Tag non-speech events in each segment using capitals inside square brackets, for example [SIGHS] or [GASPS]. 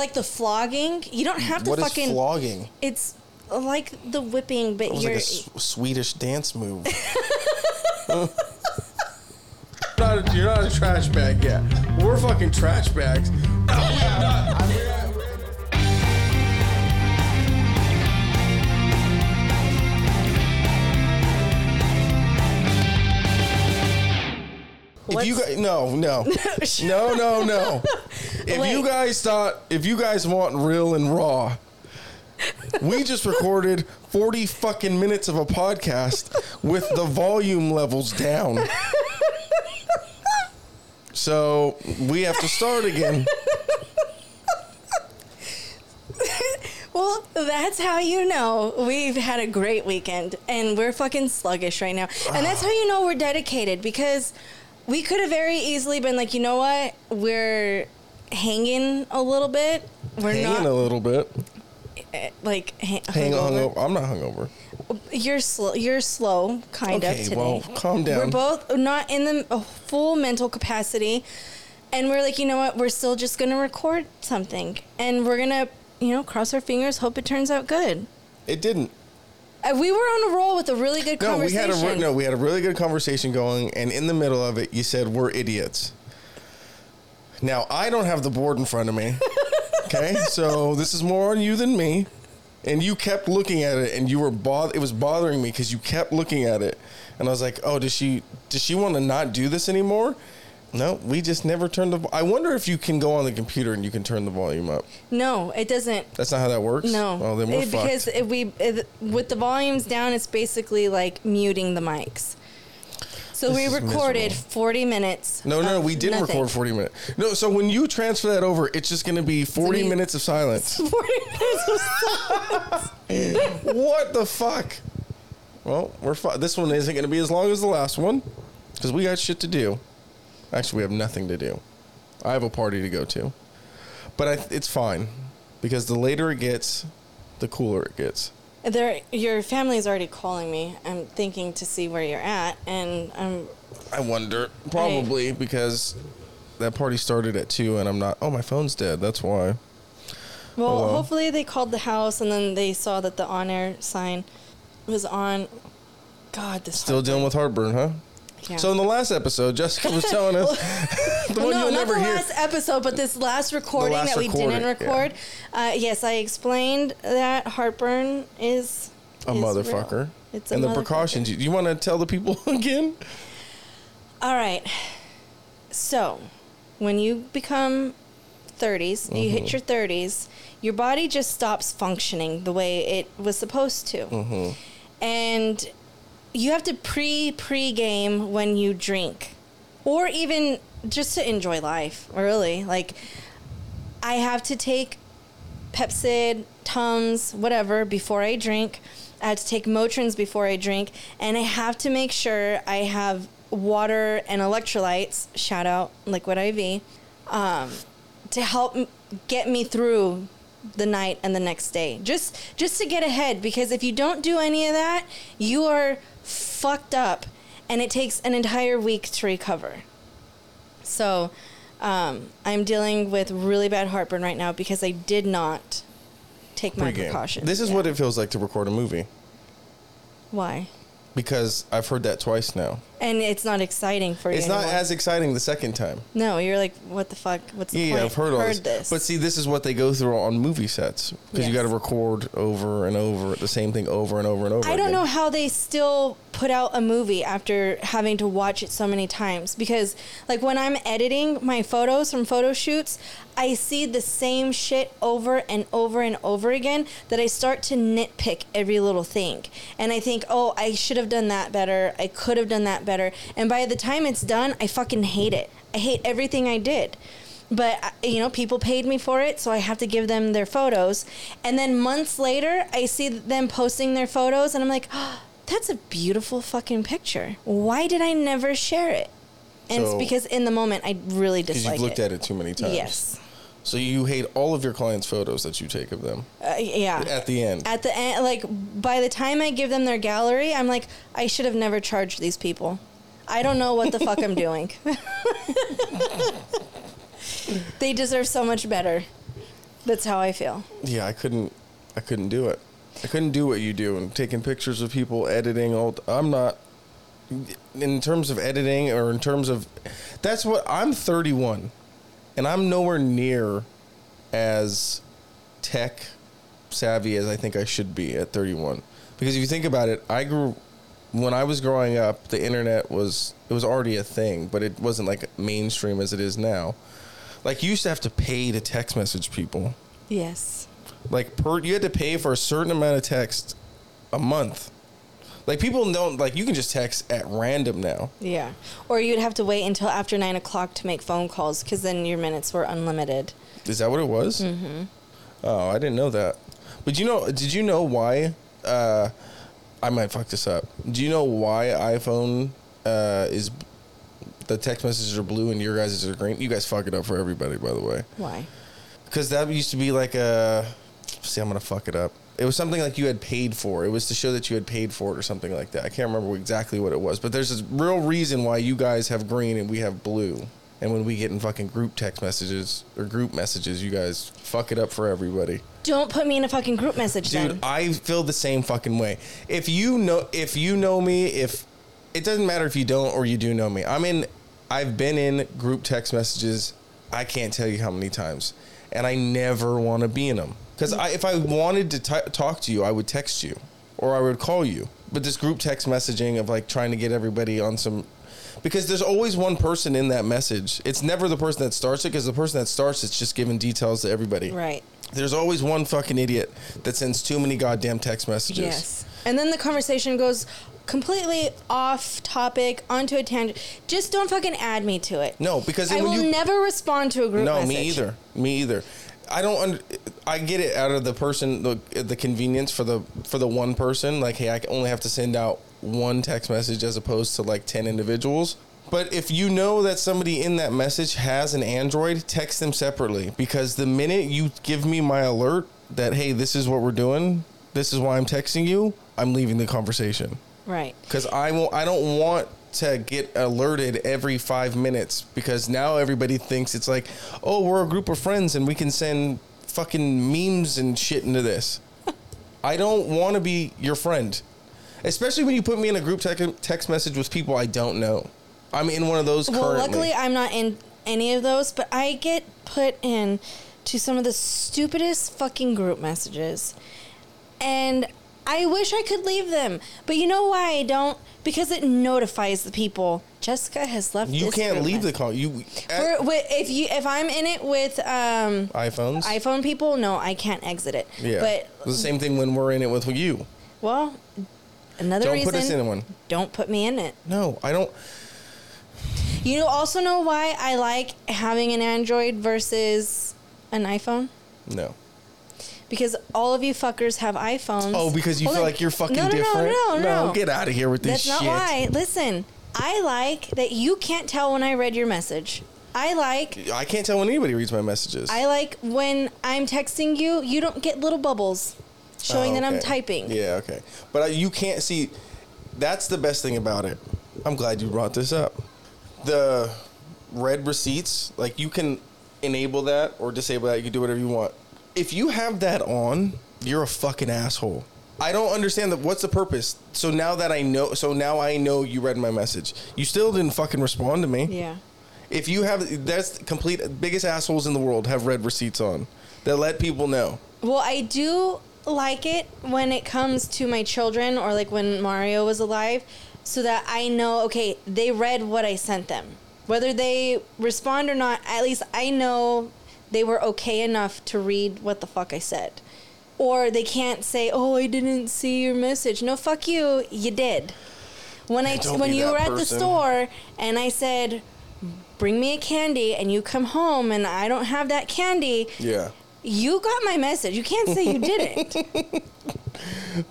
like the flogging. You don't have to What is fucking. flogging? it's like the whipping, but It was you're. like a S- Swedish dance move. [LAUGHS] Not a, you're not a trash bag yet. We're fucking trash bags. If you guys, [LAUGHS] no, no, no, no, no. If Wait. you guys thought, if you guys want real and raw, we just recorded forty fucking minutes of a podcast with the volume levels down. So we have to start again. Well, that's how you know we've had a great weekend and we're fucking sluggish right now. And that's how you know we're dedicated because we could have very easily been like, you know what? We're hanging a little bit. We're Hanging not a little bit. eh, like ha- Hang on, hungover. hungover. I'm not hungover. You're slow. You're slow, kind Okay, of today. well, calm down. We're both not in the uh, full mental capacity, and we're like, you know what? We're still just gonna record something, and we're gonna, you know, cross our fingers, hope it turns out good. It didn't. Uh, we were on a roll with a really good No, we conversation. had a re- no, we had a really good conversation going, and in the middle of it, you said we're idiots. Now I don't have the board in front of me. Okay, [LAUGHS] so this is more on you than me, and you kept looking at it, and you were. It was bothering me because you kept looking at it, and I was like, "Oh, does she? Does she want to not do this anymore?" No, we just never turned the. I wonder if you can go on the computer and you can turn the volume up. No, it doesn't. That's not how that works. No, Well, then we're It- because fucked. we it, with the volumes down, it's basically like muting the mics. So This we is recorded miserable. 40 minutes. No, no, of we didn't nothing. record 40 minutes. No, so when you transfer that over, it's just going to be 40 be- minutes of silence. [LAUGHS] 40 minutes of silence. [LAUGHS] what the fuck? Well, we're fi- this one isn't going to be as long as the last one because we got shit to do. Actually, we have nothing to do. I have a party to go to. But I, it's fine because the later it gets, the cooler it gets. There, your family's already calling me. I'm thinking to see where you're at, and I'm. I wonder. Probably because that party started at 2 and I'm not. Oh, my phone's dead. That's why. Well, oh, Hello? hopefully they called the house, and then they saw that the on-air sign was on. God, this Still dealing with heartburn, huh? Yeah. So in the last episode, Jessica was telling us [LAUGHS] [LAUGHS] the one no, you'll not never the hear. last episode, but this last recording last that we didn't recording, yeah. record. Uh, yes, I explained that heartburn is a is motherfucker. real. It's a and the precautions. You, you want to tell the people [LAUGHS] again? All right. So, when you become 30s, you hit your 30s, your body just stops functioning the way it was supposed to. And you have to pre pre game when you drink or even just to enjoy life, really. Like I have to take Pepcid, Tums, whatever before I drink. I have to take Motrins before I drink, and I have to make sure I have water and electrolytes. Shout out Liquid IV, um, to help get me through the night and the next day. Just just to get ahead, because if you don't do any of that, you are fucked up, and it takes an entire week to recover. So, um, I'm dealing with really bad heartburn right now because I did not take my Pre-game. precautions. This is Yeah. what it feels like to record a movie Why? because I've heard that twice now. And it's not exciting for you. It's not anymore. as exciting the second time. No, you're like, what the fuck? What's the Yeah, point? I've heard all this. this. But see, this is what they go through on movie sets because you got to record over and over the same thing over and over and over. I don't again. know how they still put out a movie after having to watch it so many times because like when I'm editing my photos from photo shoots, I see the same shit over and over and over again that I start to nitpick every little thing. And I think, "Oh, I should have done that better. I could have done that better." And by the time it's done, I fucking hate it. I hate everything I did. But uh, you know, people paid me for it, so I have to give them their photos. And then months later, I see them posting their photos, and I'm like, oh, "That's a beautiful fucking picture. Why did I never share it?" And So- it's because in the moment I really because dislike you've looked it. at it too many times. Yes. So you hate all of your clients' photos that you take of them Uh, yeah. at the end. At the end, like by the time I give them their gallery, I'm like, I should have never charged these people. I don't know what the fuck I'm doing. [LAUGHS] they deserve so much better. That's how I feel. Yeah, I couldn't. I couldn't do it. I couldn't do what you do and taking pictures of people editing. All I'm not. In terms of editing, or in terms of, that's what I'm 31, and I'm nowhere near as tech savvy as I think I should be at 31. Because if you think about it, I grew when I was growing up, the internet was it was already a thing, but it wasn't like mainstream as it is now. Like you used to have to pay to text message people. Yes. Like per you had to pay for a certain amount of text a month. Like people don't like you can just text at random now. Yeah. Or you'd have to wait until after nine o'clock to make phone calls because then your minutes were unlimited. Is that what it was? Mm-hmm. Oh, I didn't know that. But you know, did you know why? Uh, I might fuck this up. Do you know why iPhone uh, is the text messages are blue and your guys are green? You guys fuck it up for everybody, by the way. Why? Because that used to be like a. See, I'm gonna fuck it up. It was something like you had paid for. It was to show that you had paid for it or something like that. I can't remember exactly what it was, but there's a real reason why you guys have green and we have blue. And when we get in fucking group text messages or group messages, you guys fuck it up for everybody. Don't put me in a fucking group message Dude, then. I feel the same fucking way. If you know if you know me, if it doesn't matter if you don't or you do know me. I'm in I've been in group text messages I can't tell you how many times. And I never want to be in them. I if I wanted to t- talk to you, I would text you or I would call you. But this group text messaging of like trying to get everybody on some because there's always one person in that message. It's never the person that starts it because the person that starts it's just giving details to everybody. right. There's always one fucking idiot that sends too many goddamn text messages. Yes. And then the conversation goes completely off topic onto a tangent. Just don't fucking add me to it. No, because I will you never respond to a group no, message. me either. Me either. I don't. Under, I get it out of the person the the convenience for the for the one person. Like, hey, I only have to send out one text message as opposed to like ten individuals. But if you know that somebody in that message has an Android, text them separately because the minute you give me my alert that hey, this is what we're doing, this is why I'm texting you, I'm leaving the conversation Right. because I won't. I don't want to get alerted every five minutes because now everybody thinks it's like, oh, we're a group of friends and we can send fucking memes and shit into this. I don't want to be your friend, especially when you put me in a group tec- text message with people I don't know. I'm in one of those Well, currently. luckily I'm not in any of those, but I get put in to some of the stupidest fucking group messages. And I wish I could leave them. But you know why I don't? Because it notifies the people. Jessica has left you can't leave the message." call. You We're- if you if I'm in it with um, iPhones. iPhone people, no, I can't exit it. yeah, But the same thing when we're in it with you. well, another Don't reason put us in one. don't put me in it. No, I don't. You also know why I like having an Android versus an iPhone? No. Because all of you fuckers have iPhones. Oh, because you Hold feel on. like you're fucking no, no, different. No, no, no, get out of here with this That's shit. not why. Listen, I like that you can't tell when I read your message. I like I can't tell when anybody reads my messages. I like when I'm texting you, you don't get little bubbles showing Oh, that I'm typing. Yeah, okay. But you can't see. That's the best thing about it. I'm glad you brought this up. The read receipts, like you can enable that or disable that. You can do whatever you want. If you have that on, you're a fucking asshole. I don't understand that. What's the purpose? So now that I know, so now I know you read my message. You still didn't fucking respond to me. Yeah. If you have, that's complete biggest assholes in the world have read receipts on that let people know. Well, I do like it when it comes to my children or like when Mario was alive so that I know, okay, they read what I sent them. Whether they respond or not, at least I know they were okay enough to read what the fuck I said. Or they can't say, "Oh, I didn't see your message." No, fuck you. You did. When I Don't when you that were at the store and I said, "Bring me a candy," and you come home and I don't have that candy, Yeah. you got my message. You can't say you didn't. [LAUGHS]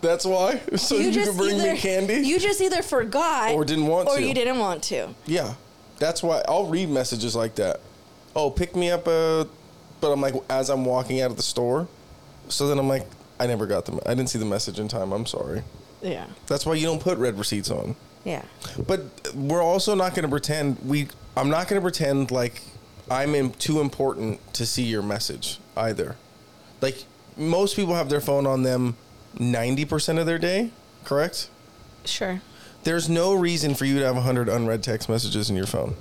That's why. [LAUGHS] So you, just can bring either, me candy. You just either forgot Or didn't want or to. Or you didn't want to. yeah, that's why I'll read messages like that. Oh, pick me up a, but I'm like as I'm walking out of the store, so then I'm like I never got them. I didn't see the message in time. I'm sorry. Yeah. That's why you don't put read receipts on. Yeah. But we're also not going to pretend we. I'm not going to pretend like I'm in, too important to see your message either. like most people have their phone on them 90% of their day, correct? Sure. There's no reason for you to have 100 unread text messages in your phone.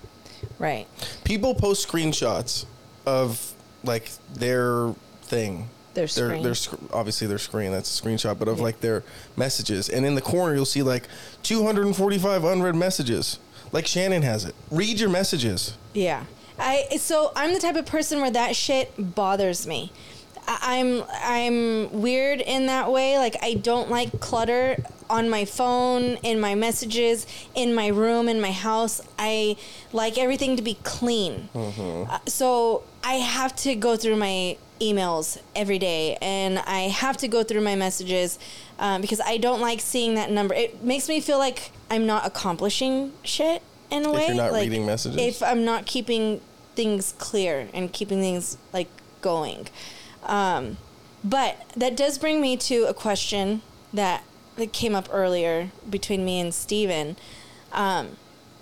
Right. People post screenshots of like their thing. Their Their, screen. their sc- obviously their screen. That's a screenshot, but of like their messages. And in the corner, you'll see like 245 unread messages. Like Shannon has it. Read your messages. Yeah. I so I'm the type of person where that shit bothers me. I'm I'm weird in that way. Like I don't like clutter on my phone, in my messages, in my room, in my house. I like everything to be clean. Uh, so I have to go through my emails every day, and I have to go through my messages um, because I don't like seeing that number. It makes me feel like I'm not accomplishing shit in a If way. you're not like, reading messages? If I'm not keeping things clear and keeping things like going. Um, but that does bring me to a question that, that came up earlier between me and Steven. Um,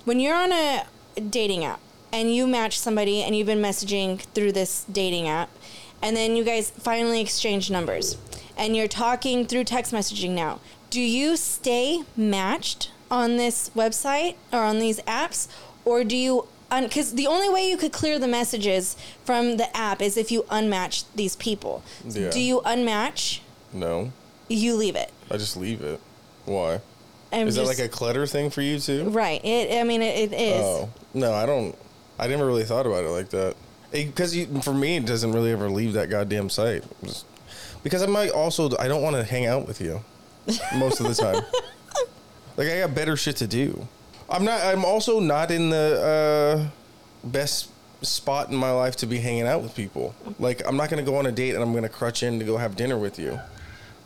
when you're on a dating app and you match somebody and you've been messaging through this dating app, and then you guys finally exchange numbers and you're talking through text messaging now, do you stay matched on this website or on these apps, or do you? Because the only way you could clear the messages from the app is if you unmatch these people. Yeah. Do you unmatch? No, You leave it. I just leave it. Why? I'm Is that like a clutter thing for you too? right? It. I mean, it, it is. Oh no, I don't. I never really thought about it like that. Because for me, it doesn't really ever leave that goddamn site. Just- because I might also I don't want to hang out with you most of the time. [LAUGHS] like I got better shit to do. I'm not. I'm also not in the uh, best spot in my life to be hanging out with people. Like I'm not gonna go on a date and I'm gonna crutch in to go have dinner with you.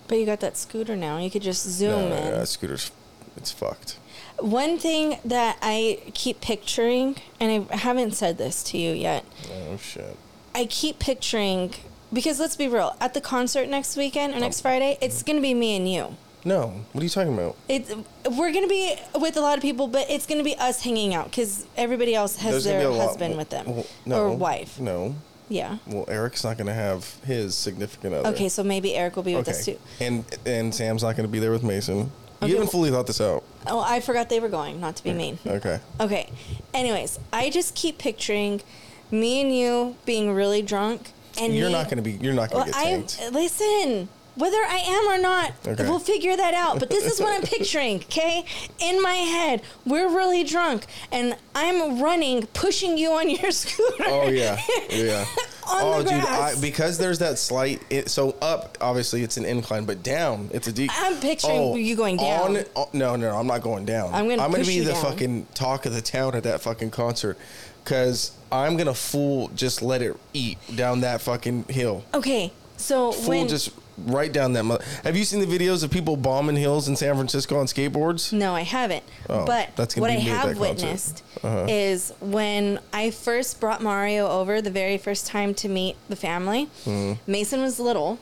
But you got that scooter now. You could just zoom No, in. no, that scooter's it's fucked. One thing that I keep picturing, and I haven't said this to you yet, Oh shit. I keep picturing because let's be real, at the concert next weekend or Um, next Friday, it's gonna be me and you. No, what are you talking about? It's we're gonna be with a lot of people, but it's gonna be us hanging out because everybody else has There's gonna their be a lot- husband with them well, or wife. No. Yeah. Well, Eric's not going to have his significant other. Okay, so maybe Eric will be with us too. And and Sam's not going to be there with Mason. Okay, you haven't well- fully thought this out. Oh, I forgot they were going. Not to be mean. Okay. Okay. Anyways, I just keep picturing me and you being really drunk, and You're me- not going to be. You're not going Well, to get I tanked. listen. Whether I am or not, Okay. we'll figure that out. But this is what I'm picturing, [LAUGHS] okay? In my head, we're really drunk, and I'm running, pushing you on your [LAUGHS] scooter. Oh yeah, [LAUGHS] yeah. Oh, dude, I, because there's that slight. It, so up, obviously, it's an incline, but down, it's a deep. I'm picturing oh, you going down. On, oh, no, no, I'm not going down. I'm gonna I'm gonna be the down. fucking talk of the town at that fucking concert, because I'm gonna full just let it eat down that fucking hill. Okay, so Full when just right down that. Mother- Have you seen the videos of people bombing hills in San Francisco on skateboards? No, I haven't. Oh, but that's what I be me at have witnessed Uh-huh. is when I first brought Mario over the very first time to meet the family. Mm-hmm. Mason was little,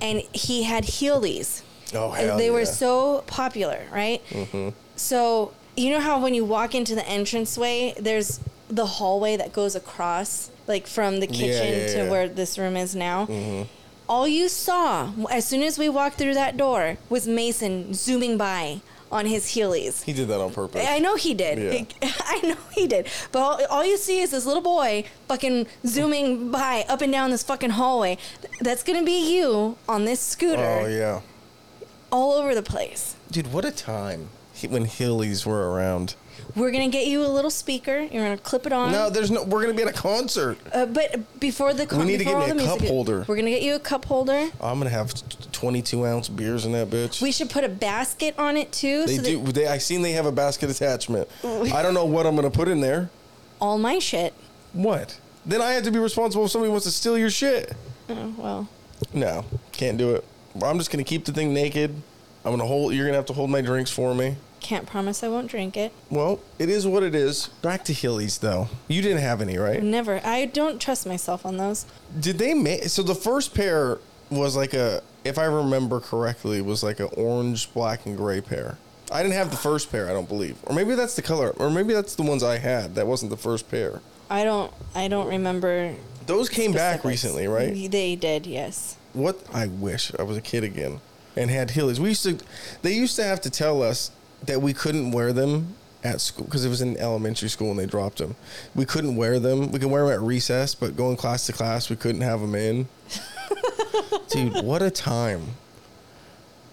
and he had Heelys. Oh, And hell they were so popular, right? Mm-hmm. So you know how when you walk into the entranceway, there's the hallway that goes across, like from the Yeah, kitchen yeah, to yeah. where this room is now. Mm-hmm. All you saw as soon as we walked through that door was Mason zooming by on his Heelys. He did that on purpose. I know he did. Yeah. [LAUGHS] I know he did. But all, all you see is this little boy fucking zooming by up and down this fucking hallway. That's gonna be you on this scooter Oh yeah, all over the place. dude, what a time when Heelys were around. We're gonna get you a little speaker. You're gonna clip it on. No, there's no. We're gonna be at a concert. Uh, but before the con- We need to get me a cup music- holder. We're gonna get you a cup holder. I'm gonna have 22 ounce beers in that bitch. We should put a basket on it too. they so do. That They, I seen they have a basket attachment. [LAUGHS] I don't know what I'm gonna put in there. all my shit. What? Then I have to be responsible if somebody wants to steal your shit. Oh, well, No, can't do it. I'm just gonna keep the thing naked. I'm gonna hold. You're gonna have to hold my drinks for me. Can't promise I won't drink it. Well, it is what it is. Back to Heelys though. You didn't have any, right? Never. I don't trust myself on those. Did they make so the first pair was like a if I remember correctly was like an orange, black, and gray pair. I didn't have the first pair, I don't believe. Or maybe that's the color or maybe that's the ones I had. That wasn't the first pair. I don't. I don't remember. Those came back recently, right? They did. Yes. what I wish I was a kid again and had heelys. We used to, they used to have to tell us that we couldn't wear them at school because it was in elementary school and they dropped them. We couldn't wear them. We could wear them at recess, but going class to class, we couldn't have them in. [LAUGHS] Dude, what a time!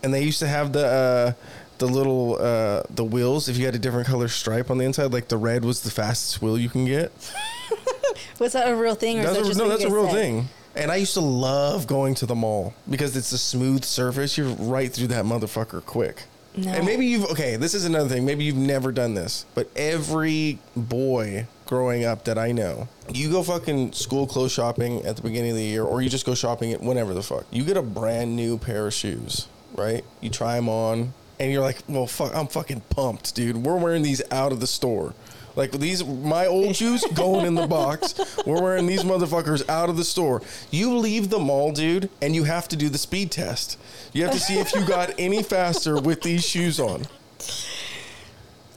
And they used to have the uh, the little uh, the wheels. If you had a different color stripe on the inside, like the red was the fastest wheel you can get. [LAUGHS] Was that a real thing, or That's that a, just no, that's a real said? thing. And I used to love going to the mall because it's a smooth surface. You're right through that motherfucker quick. No. And maybe you've okay. This is another thing. Maybe you've never done this, but every boy growing up that I know, you go fucking school clothes shopping at the beginning of the year, or you just go shopping at whenever the fuck. You get a brand new pair of shoes, right? You try them on, and you're like, "Well, fuck, I'm fucking pumped, dude. We're wearing these out of the store." Like these, my old shoes going in the box. We're wearing these motherfuckers out of the store. You leave the mall, dude, and you have to do the speed test. You have to see if you got any faster with these shoes on.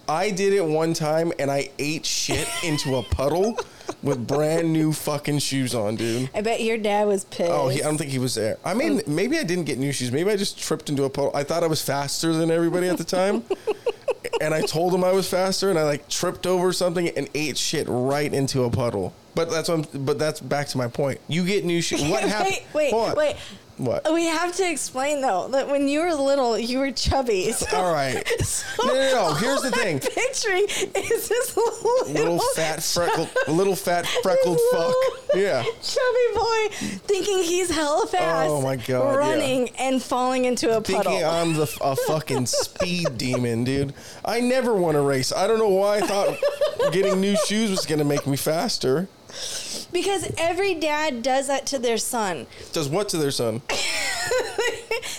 I did it one time and I ate shit into a puddle with brand new fucking shoes on, dude. I bet your dad was pissed. Oh, he, I don't think he was there. I mean, oh. maybe I didn't get new shoes. Maybe I just tripped into a puddle. I thought I was faster than everybody at the time. And I told him I was faster and I like tripped over something and ate shit right into a puddle. But that's what I'm, but that's back to my point. You get new shoes. What [LAUGHS] happened? wait, wait, wait. What? We have to explain though that when you were little, you were chubby. So, All right. [LAUGHS] so No, no, no. Here's the thing. Picturing is this little, Little fat [LAUGHS] freckled, little fat freckled fuck. Yeah. chubby boy thinking he's hella fast. Oh, my God, yeah. Running and falling into a Thinking puddle. I'm the a [LAUGHS] fucking speed demon, dude. I never won a race. I don't know why I thought getting new shoes was gonna make me faster. Because every dad does that to their son. Does what to their son? [LAUGHS]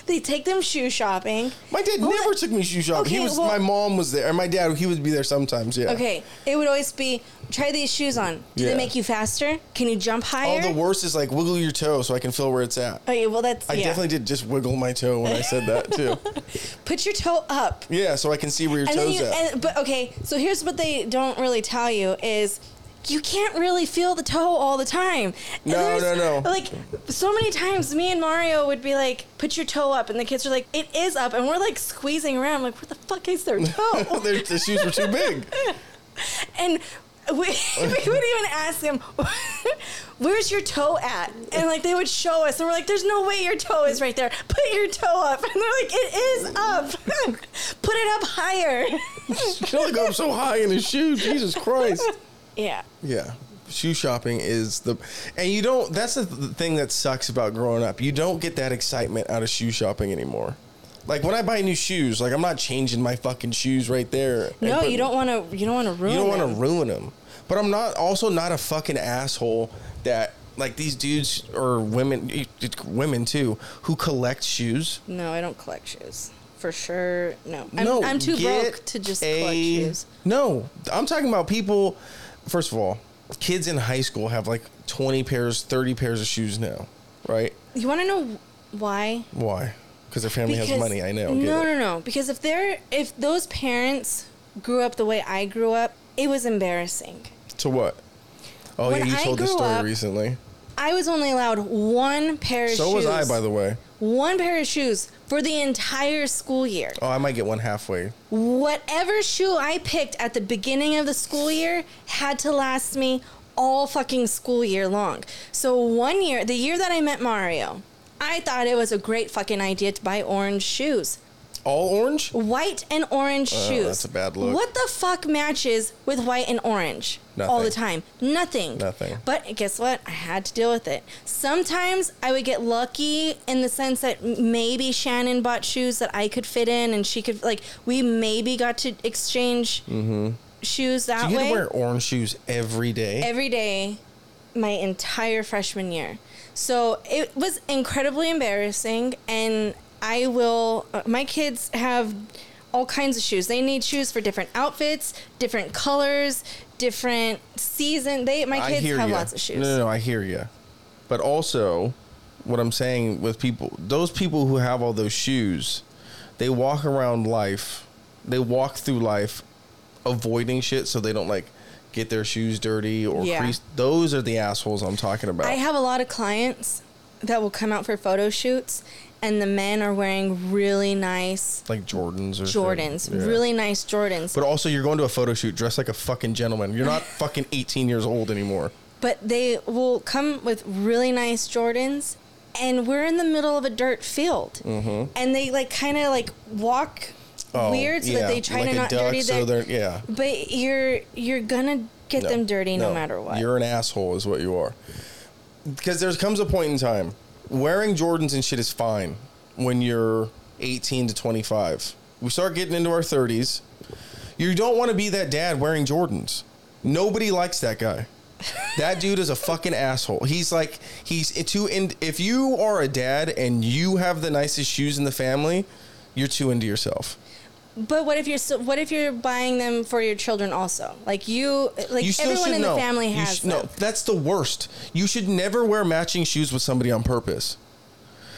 They take them shoe shopping. My dad Well, never took me shoe shopping. he was well- my mom was there, and my dad he would be there sometimes. Yeah. Okay, it would always be try these shoes on. Do Yeah. they make you faster? Can you jump higher? All the worst is like wiggle your toe so I can feel where it's at. Okay, well that's I yeah. definitely did just wiggle my toe when I said that too. [LAUGHS] Put your toe up. yeah, so I can see where your And toes you, at. and, but okay, so here's what they don't really tell you is you can't really feel the toe all the time. No, there's- no, no. Like so many times, me and Mario would be like, "Put your toe up," and the kids are like, "It is up," and we're like squeezing around, like, "Where the fuck is their [LAUGHS] toe?" [LAUGHS] Their, the shoes were too big. [LAUGHS] and we, we would even ask them, "Where's your toe at?" And like they would show us, and we're like, "There's no way your toe is right there. Put your toe up." And they're like, "It is up. Put it up higher." Can only go up so high in his shoes. Jesus Christ. Yeah. Yeah. Shoe shopping is the, and you don't. That's the thing that sucks about growing up. You don't get that excitement out of shoe shopping anymore. Like when I buy new shoes, like I'm not changing my fucking shoes right there. No, putting- you don't want to. You don't want to ruin. You don't want to ruin them. But I'm not also not a fucking asshole that like these dudes or women, women too, who collect shoes. No, I don't collect shoes. For sure, no. I'm, no, I'm too broke to just a- collect shoes. No, I'm talking about people. First of all, kids in high school have like 20 pairs, 30 pairs of shoes now, right? You want to know why? Why? Because their family has money. I know. No, no, no. Because if they're if those parents grew up the way I grew up, it was embarrassing. To what? Oh When yeah, you told this story up- recently. I was only allowed one pair of So shoes. was I, by the way. One pair of shoes for the entire school year. Oh, I might get one halfway. Whatever shoe I picked at the beginning of the school year had to last me all fucking school year long. So one year, the year that I met Mario, I thought it was a great fucking idea to buy orange shoes. All orange? White and orange Oh, shoes. that's a bad look. What the fuck matches with white and orange all the time? Nothing. Nothing. But guess what? I had to deal with it. Sometimes I would get lucky in the sense that maybe Shannon bought shoes that I could fit in, and she could like we maybe got to exchange mm-hmm. shoes that Do you way to wear orange shoes every day? every day my entire freshman year. So it was incredibly embarrassing and I will uh, my kids have all kinds of shoes. They need shoes for different outfits, different colors, different season. They my kids have ya. lots of shoes. No, no, no, I hear you. But also, what I'm saying with people, those people who have all those shoes, they walk around life, they walk through life avoiding shit so they don't like get their shoes dirty or Yeah. crease. Those are the assholes I'm talking about. I have a lot of clients that will come out for photo shoots, and the men are wearing really nice Like Jordans or Jordans. Yeah. really nice Jordans. But also, you're going to a photo shoot dressed like a fucking gentleman. You're not [LAUGHS] fucking 18 years old anymore. but they will come with really nice Jordans, and we're in the middle of a dirt field, and they like kind of like walk Mm-hmm. Oh, weird so yeah, that they try like to not duck, dirty so their. yeah. But you're you're gonna get No, them dirty no, matter what. You're an asshole, is what you are. Because there comes a point in time wearing Jordans and shit is fine when you're 18 to 25. We start getting into our 30s. You don't want to be that dad wearing Jordans. Nobody likes that guy. That [LAUGHS] dude is a fucking asshole. He's like he's too in. If you are a dad and you have the nicest shoes in the family, you're too into yourself. But what if you're so, what if you're buying them for your children also? Like you, like you everyone in know. the family has sh- them. no, that's the worst. You should never wear matching shoes with somebody on purpose.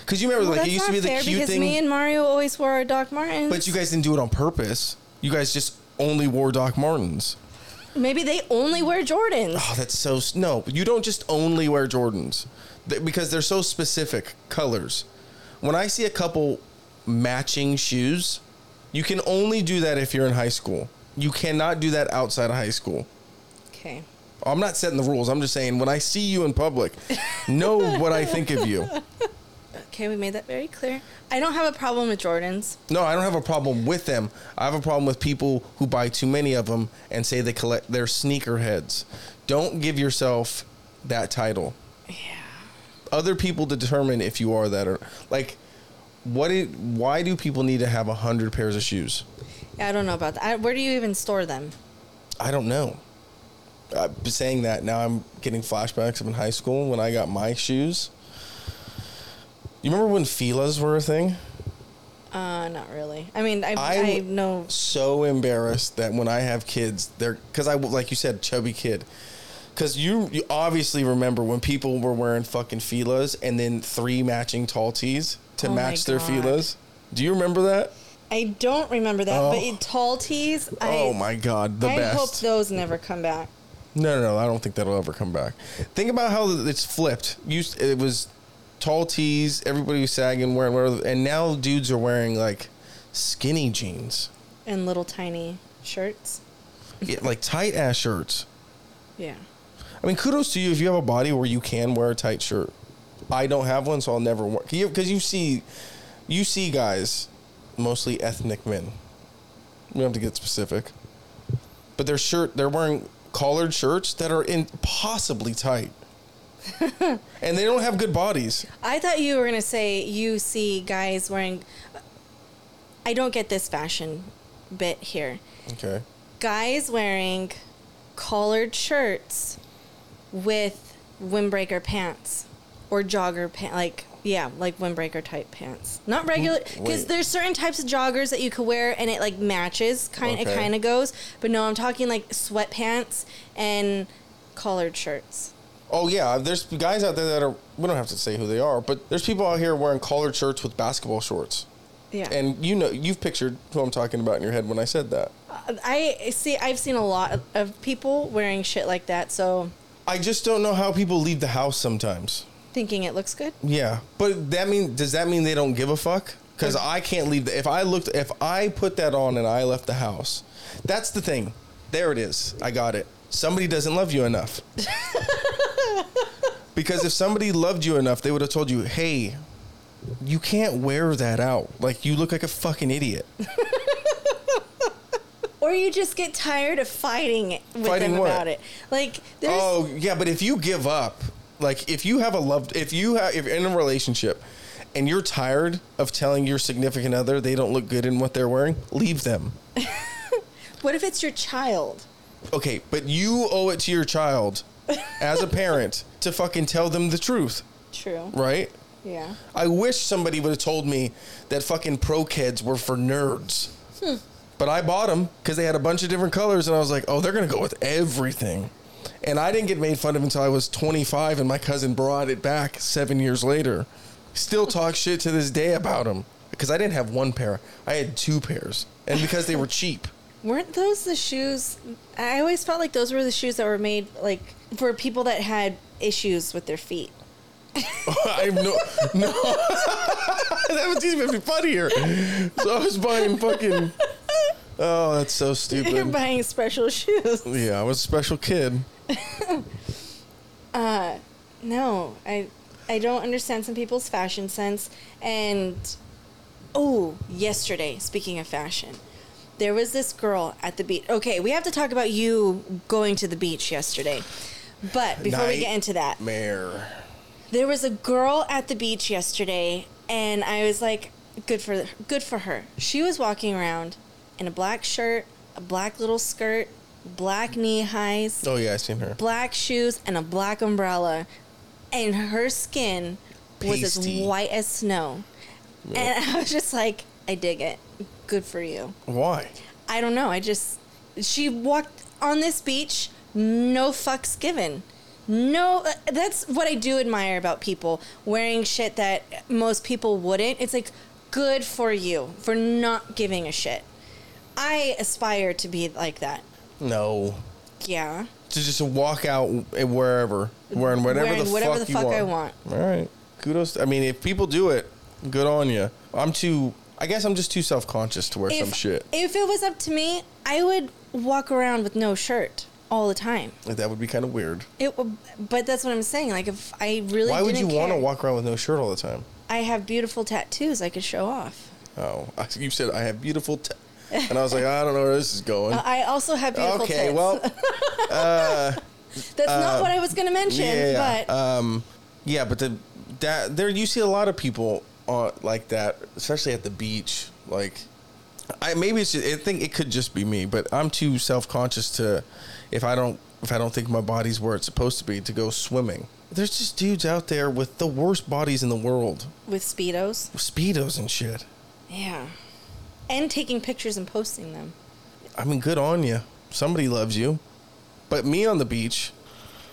Because you remember, Well, like it used to be the cute because thing, me and Mario always wore our Doc Martens. but you guys didn't do it on purpose. You guys just only wore Doc Martens. maybe they only wear Jordans. Oh, that's so no. You don't just only wear Jordans because they're so specific colors. When I see a couple matching shoes, you can only do that if you're in high school. You cannot do that outside of high school. Okay. I'm not setting the rules. I'm just saying when I see you in public, know what I think of you. [LAUGHS] Okay, we made that very clear. I don't have a problem with Jordans. No, I don't have a problem with them. I have a problem with people who buy too many of them and say they collect their sneakerheads. Don't give yourself that title. Yeah. Other people determine if you are that or like. What? It, why do people need to have a hundred pairs of shoes? Yeah, I don't know about that. I, where do you even store them? I don't know. Uh, saying that now, I'm getting flashbacks of in high school when I got my shoes. You remember when Fila's were a thing? Uh, not really. I mean, I, I- I know. so embarrassed that when I have kids, they're because I like you said, chubby kid. Because you, you obviously remember when people were wearing fucking filas and then three matching tall tees to Oh match their filas. Do you remember that? I don't remember that, Oh. but in tall tees. I, oh my god, the I best. hope those never come back. No, no, no. I don't think that'll ever come back. Think about how it's flipped. Used it was tall tees. Everybody was sagging, wearing whatever, and now dudes are wearing like skinny jeans, And little tiny shirts. Yeah, like tight ass shirts. Yeah. I mean, kudos to you if you have a body where you can wear a tight shirt. I don't have one, so I'll never wear because you see, you see guys, mostly ethnic men. We don't have to get specific, but their shirt they're wearing collared shirts that are impossibly tight, [LAUGHS] and they don't have good bodies. I thought you were gonna say you see guys wearing. I don't get this fashion bit here. Okay, Guys wearing collared shirts with windbreaker pants or jogger pants, like yeah, like windbreaker type pants. Not regular, because there's certain types of joggers that you could wear and it like matches, kind it kind of goes. But no, I'm talking like sweatpants and collared shirts. Oh yeah, there's guys out there that are. We don't have to say who they are, but there's people out here wearing collared shirts with basketball shorts. Yeah. And you know, you've pictured who I'm talking about in your head when I said that. Uh, I see. I've seen a lot of people wearing shit like that, so I just don't know how people leave the house sometimes. thinking it looks good. Yeah, but that mean does that mean they don't give a fuck? Because I can't leave. The, if I looked, if I put that on and I left the house, that's the thing. There it is. I got it. Somebody doesn't love you enough. [LAUGHS] because if somebody loved you enough, they would have told you, "Hey, you can't wear that out. Like you look like a fucking idiot." [LAUGHS] Or you just get tired of fighting with Fighting them what? about it. Like there's Oh yeah, but if you give up, like if you have a loved, if you have, if you're in a relationship, and you're tired of telling your significant other they don't look good in what they're wearing, leave them. [LAUGHS] what if it's your child? Okay, but you owe it to your child, as a parent, [LAUGHS] to fucking tell them the truth, True. right? Yeah. I wish somebody would have told me that fucking Pro-Keds were for nerds. Hmm. But I bought them because they had a bunch of different colors, and I was like, oh, they're gonna go with everything. And I didn't get made fun of until I was 25, and my cousin brought it back seven years later. Still talk shit to this day about them because I didn't have one pair; I had two pairs, and because they were cheap. [LAUGHS] Weren't those the shoes? I always felt like those were the shoes that were made like for people that had issues with their feet. [LAUGHS] I have no no. [LAUGHS] that was even be funnier. So I was buying fucking. Oh, that's so stupid. You're buying special shoes. Yeah, I was a special kid. [LAUGHS] Uh, no, I I don't understand some people's fashion sense. And oh, yesterday, speaking of fashion, there was this girl at the beach. Okay, we have to talk about you going to the beach yesterday. But before we get into that, Nightmare. there was a girl at the beach yesterday, and I was like, good for good for her. She was walking around in a black shirt, a black little skirt, black knee highs Oh yeah, I seen her. black shoes and a black umbrella, and her skin was as white as snow. And [LAUGHS] I was just like, I dig it. Good for you. Why? I don't know. I just she walked on this beach, no fucks given. No, uh, that's what I do admire about people wearing shit that most people wouldn't. It's like good for you for not giving a shit. I aspire to be like that. No. Yeah. To just walk out wherever, wearing whatever Wearing the whatever fuck the you fuck want. I want. All right. Kudos. I mean, if people do it, good on you. I'm too. I guess I'm just too self conscious to wear some shit. If it was up to me, I would walk around with no shirt all the time. Like, that would be kind of weird. It, w- but that's what I'm saying. Like if I really, Why would you want to walk around with no shirt all the time? I have beautiful tattoos I could show off. Oh, [LAUGHS] you said I have beautiful, t-. and I was like, I don't know where this is going. I also have beautiful okay, tits. well, [LAUGHS] that's not what I was going to mention. yeah, yeah. But um, yeah, but the that there you see a lot of people uh, like that, especially at the beach. Like, I maybe it's just, I think it could just be me, but I'm too self conscious to if I don't if I don't think my body's where it's supposed to be to go swimming. There's just dudes out there with the worst bodies in the world, with speedos, with speedos and shit. yeah, and taking pictures and posting them. I mean, good on you. Somebody loves you. But me on the beach,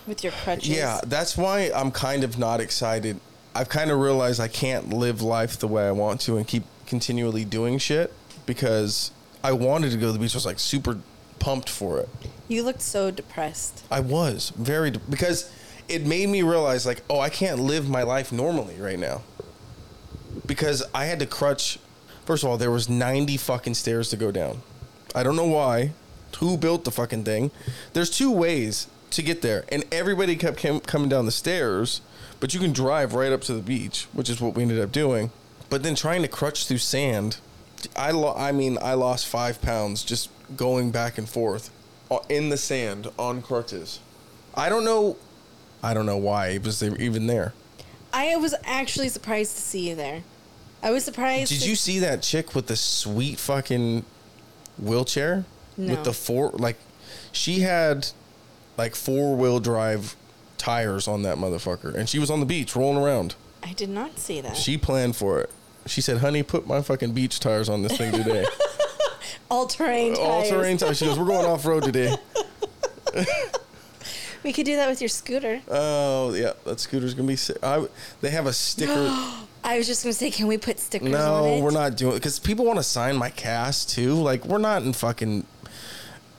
With your crutches. Yeah, that's why I'm kind of not excited. I've kind of realized I can't live life the way I want to and keep continually doing shit because I wanted to go to the beach. I was like super pumped for it. You looked so depressed. I was very de- because it made me realize like, oh, I can't live my life normally right now because I had to crutch. First of all, there was 90 fucking stairs to go down. I don't know why. Who built the fucking thing? There's two ways to get there, and everybody kept cam- coming down the stairs. But you can drive right up to the beach, which is what we ended up doing. But then trying to crutch through sand, I lo- I mean, I lost five pounds just going back and forth uh, in the sand on crutches. I don't know. I don't know why it was even there. I was actually surprised to see you there. I was surprised. Did to- you see that chick with the sweet fucking wheelchair No. with the four like she had like four wheel drive tires on that motherfucker and she was on the beach rolling around. I did not see that. She planned for it. She said, "Honey, put my fucking beach tires on this thing today. [LAUGHS] All terrain tires. All terrain tires." She goes, "We're going off road today." [LAUGHS] We could do that with your scooter. Oh yeah, that scooter's gonna be sick. I, they have a sticker. [GASPS] [GASPS] I was just gonna say, can we put stickers on it? No, we're not doing it because people want to sign my cast too. Like we're not in fucking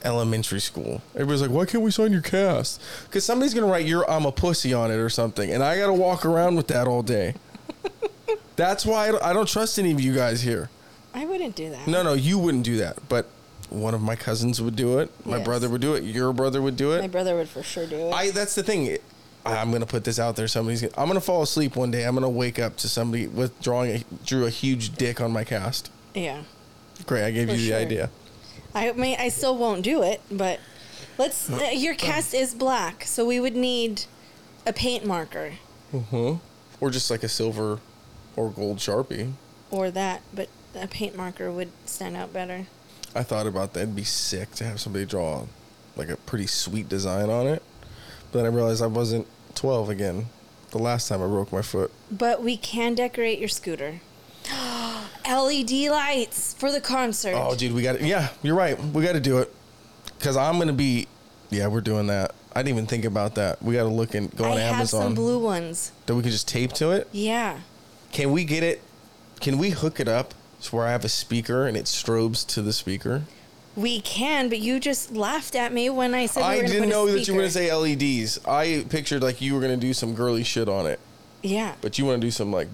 elementary school. Everybody's like, why can't we sign your cast? Because somebody's gonna write "your I'm a pussy" on it or something, and I gotta walk around with that all day. [LAUGHS] That's why I don't, I don't trust any of you guys here. I wouldn't do that. No, no, you wouldn't do that, but one of my cousins would do it. My Yes. brother would do it. Your brother would do it. My brother would for sure do it. I that's the thing. I'm gonna put this out there. Somebody's. Gonna, I'm gonna fall asleep one day. I'm gonna wake up to somebody with drawing a, drew a huge dick on my cast. yeah. Great, I gave For you the idea. I mean, I still won't do it, but let's. uh, your cast is black, so we would need a paint marker Mhm. Or just like a silver or gold sharpie. or that, but a paint marker would stand out better. I thought about that. It'd be sick to have somebody draw like a pretty sweet design on it. But then I realized I wasn't 12 again. The last time I broke my foot. But we can decorate your scooter. [GASPS] LED lights for the concert. Oh, dude, we got to Yeah, you're right. We got to do it. Because I'm to be. Yeah, we're doing that. I didn't even think about that. We got to look and go I on have Amazon. some blue ones. that we can just tape to it. Yeah. Can we get it? Can we hook it up to where I have a speaker and it strobes to the speaker? We can, but you just laughed at me when I said I didn't know that you were going to say LEDs. I pictured like you were going to do some girly shit on it. Yeah. but you want to do some like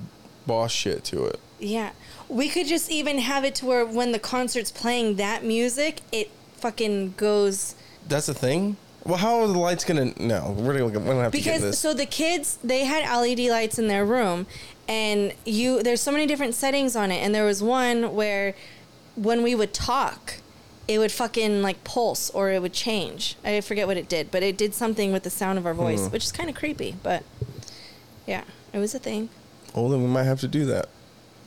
boss shit to it. Yeah. We could just even have it to where when the concert's playing that music, it fucking goes That's the thing. Well, how are the lights gonna? No, we're gonna, we're gonna have to get because this. so the kids they had LED lights in their room and you there's so many different settings on it and there was one where when we would talk it would fucking like pulse or it would change. I forget what it did, but it did something with the sound of our voice, Hmm. which is kind of creepy, but yeah, it was a thing. oh, then we might have to do that.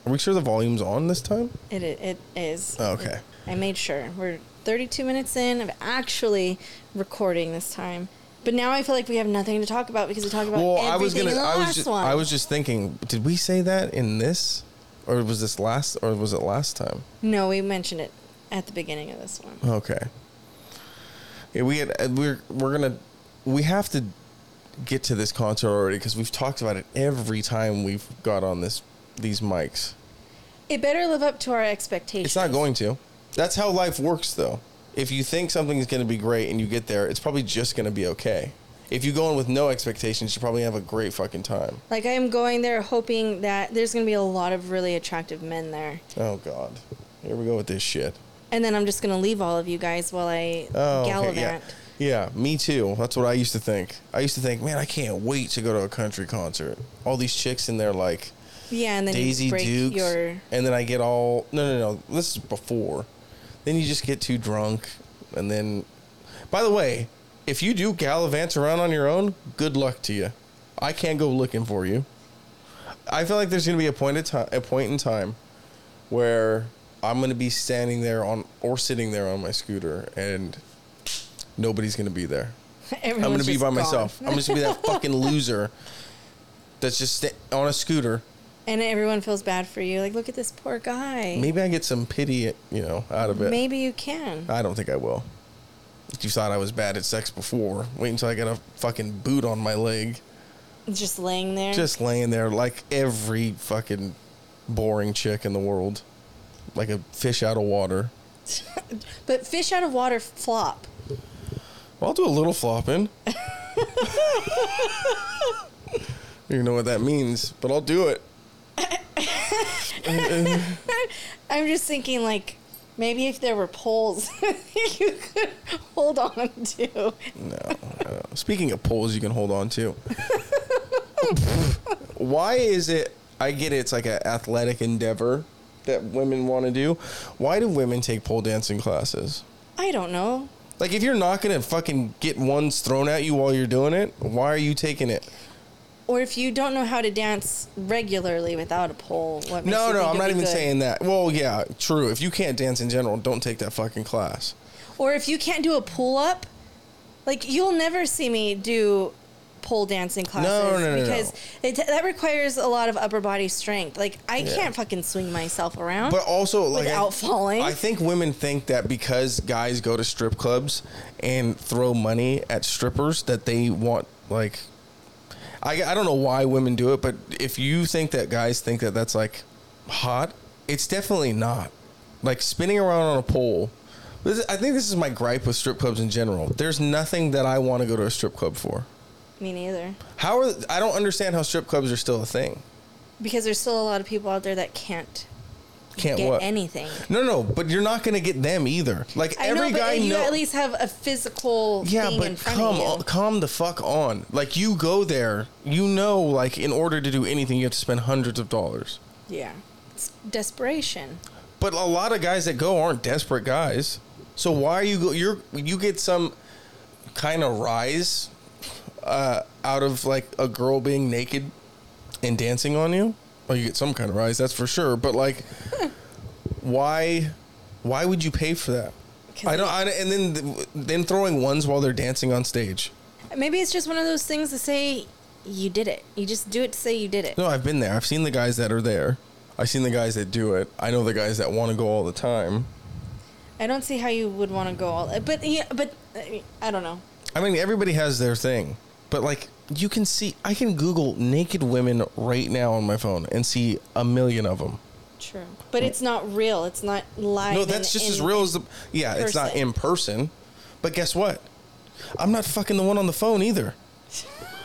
Are we sure the volume's on this time? It it, it is. Oh, okay. I made sure. We're 32 minutes in of actually recording this time. But now I feel like we have nothing to talk about because we talked about Well, everything I was gonna. in the I was just. one. I was just thinking. Did we say that in this, or was this last, or was it last time? No, we mentioned it at the beginning of this one. Okay. Yeah, we had. uh, We're we're gonna. We have to get to this concert already because we've talked about it every time we've got on this these mics. It better live up to our expectations. It's not going to. That's how life works, though. If you think something is going to be great and you get there, it's probably just going to be okay. If you go in with no expectations, you probably have a great fucking time. Like I am going there hoping that there's going to be a lot of really attractive men there. Oh God, here we go with this shit. And then I'm just going to leave all of you guys while I Oh, okay, gallivant. yeah, yeah, me too. That's what I used to think. I used to think, man, I can't wait to go to a country concert. All these chicks in there, like Yeah, and then Daisy Dukes, your and then I get all no, no, no. This is before. Then you just get too drunk, and then. By the way, if you do gallivant around on your own, good luck to you. I can't go looking for you. I feel like there's gonna be a point of time, a point in time, where I'm gonna be standing there on or sitting there on my scooter, and nobody's gonna be there. [LAUGHS] I'm gonna be by gone. myself. I'm just gonna be that [LAUGHS] fucking loser that's just sta- on a scooter. And everyone feels bad for you. Like, look at this poor guy. Maybe I get some pity, you know, out of it. Maybe you can. I don't think I will. You thought I was bad at sex before. Wait until I get a fucking boot on my leg. Just laying there. Just laying there like every fucking boring chick in the world. Like a fish out of water. [LAUGHS] but fish out of water flop. I'll do a little flopping. [LAUGHS] you know what that means, but I'll do it. [LAUGHS] I'm just thinking, like, maybe if there were poles you could hold on to. No, no. Speaking of poles, you can hold on to. Why is it? I get it. It's like an athletic endeavor that women want to do. Why do women take pole dancing classes? I don't know. Like, if you're not gonna fucking get ones thrown at you while you're doing it, why are you taking it? Or if you don't know how to dance regularly without a pole, what makes No, you no, think I'm not even good? saying that. Well, yeah, true. If you can't dance in general, don't take that fucking class. Or if you can't do a pull up, like you'll never see me do pole dancing classes no, no, no. because It, that requires a lot of upper body strength. Like I Yeah. can't fucking swing myself around. But also, like, I- Without falling? I think women think that because guys go to strip clubs and throw money at strippers, that they want like. I, I don't know why women do it, but if you think that guys think that that's like hot, it's definitely not. Like spinning around on a pole. I think this is my gripe with strip clubs in general. There's nothing that I want to go to a strip club for. Me neither. How are I don't understand how strip clubs are still a thing. Because there's still a lot of people out there that can't Can't get what? anything. No, no, but you're not gonna get them either. Like I every know, but guy you know- at least have a physical Yeah, thing in but front come of you. on, calm the fuck on. Like you go there, you know, like in order to do anything, you have to spend hundreds of dollars. Yeah, it's desperation. But a lot of guys that go aren't desperate guys. So why are you go? You're you get some kind of rise uh, out of like a girl being naked and dancing on you. Well, you get some kind of rise, that's for sure. But like, [LAUGHS] why? Why would you pay for that? I don't. I, and then then throwing ones while they're dancing on stage. Maybe it's just one of those things to say you did it. You just do it to say you did it. No, I've been there. I've seen the guys that are there. I've seen the guys that do it. I know the guys that want to go all the time. I don't see how you would want to go all. But yeah, but uh, I don't know. I mean, everybody has their thing, but like you can see, I can Google naked women right now on my phone and see a million of them. True, but it's not real. It's not live. No, that's in- just as real as the. Yeah, it's not in person, but guess what? I'm not fucking the one on the phone either.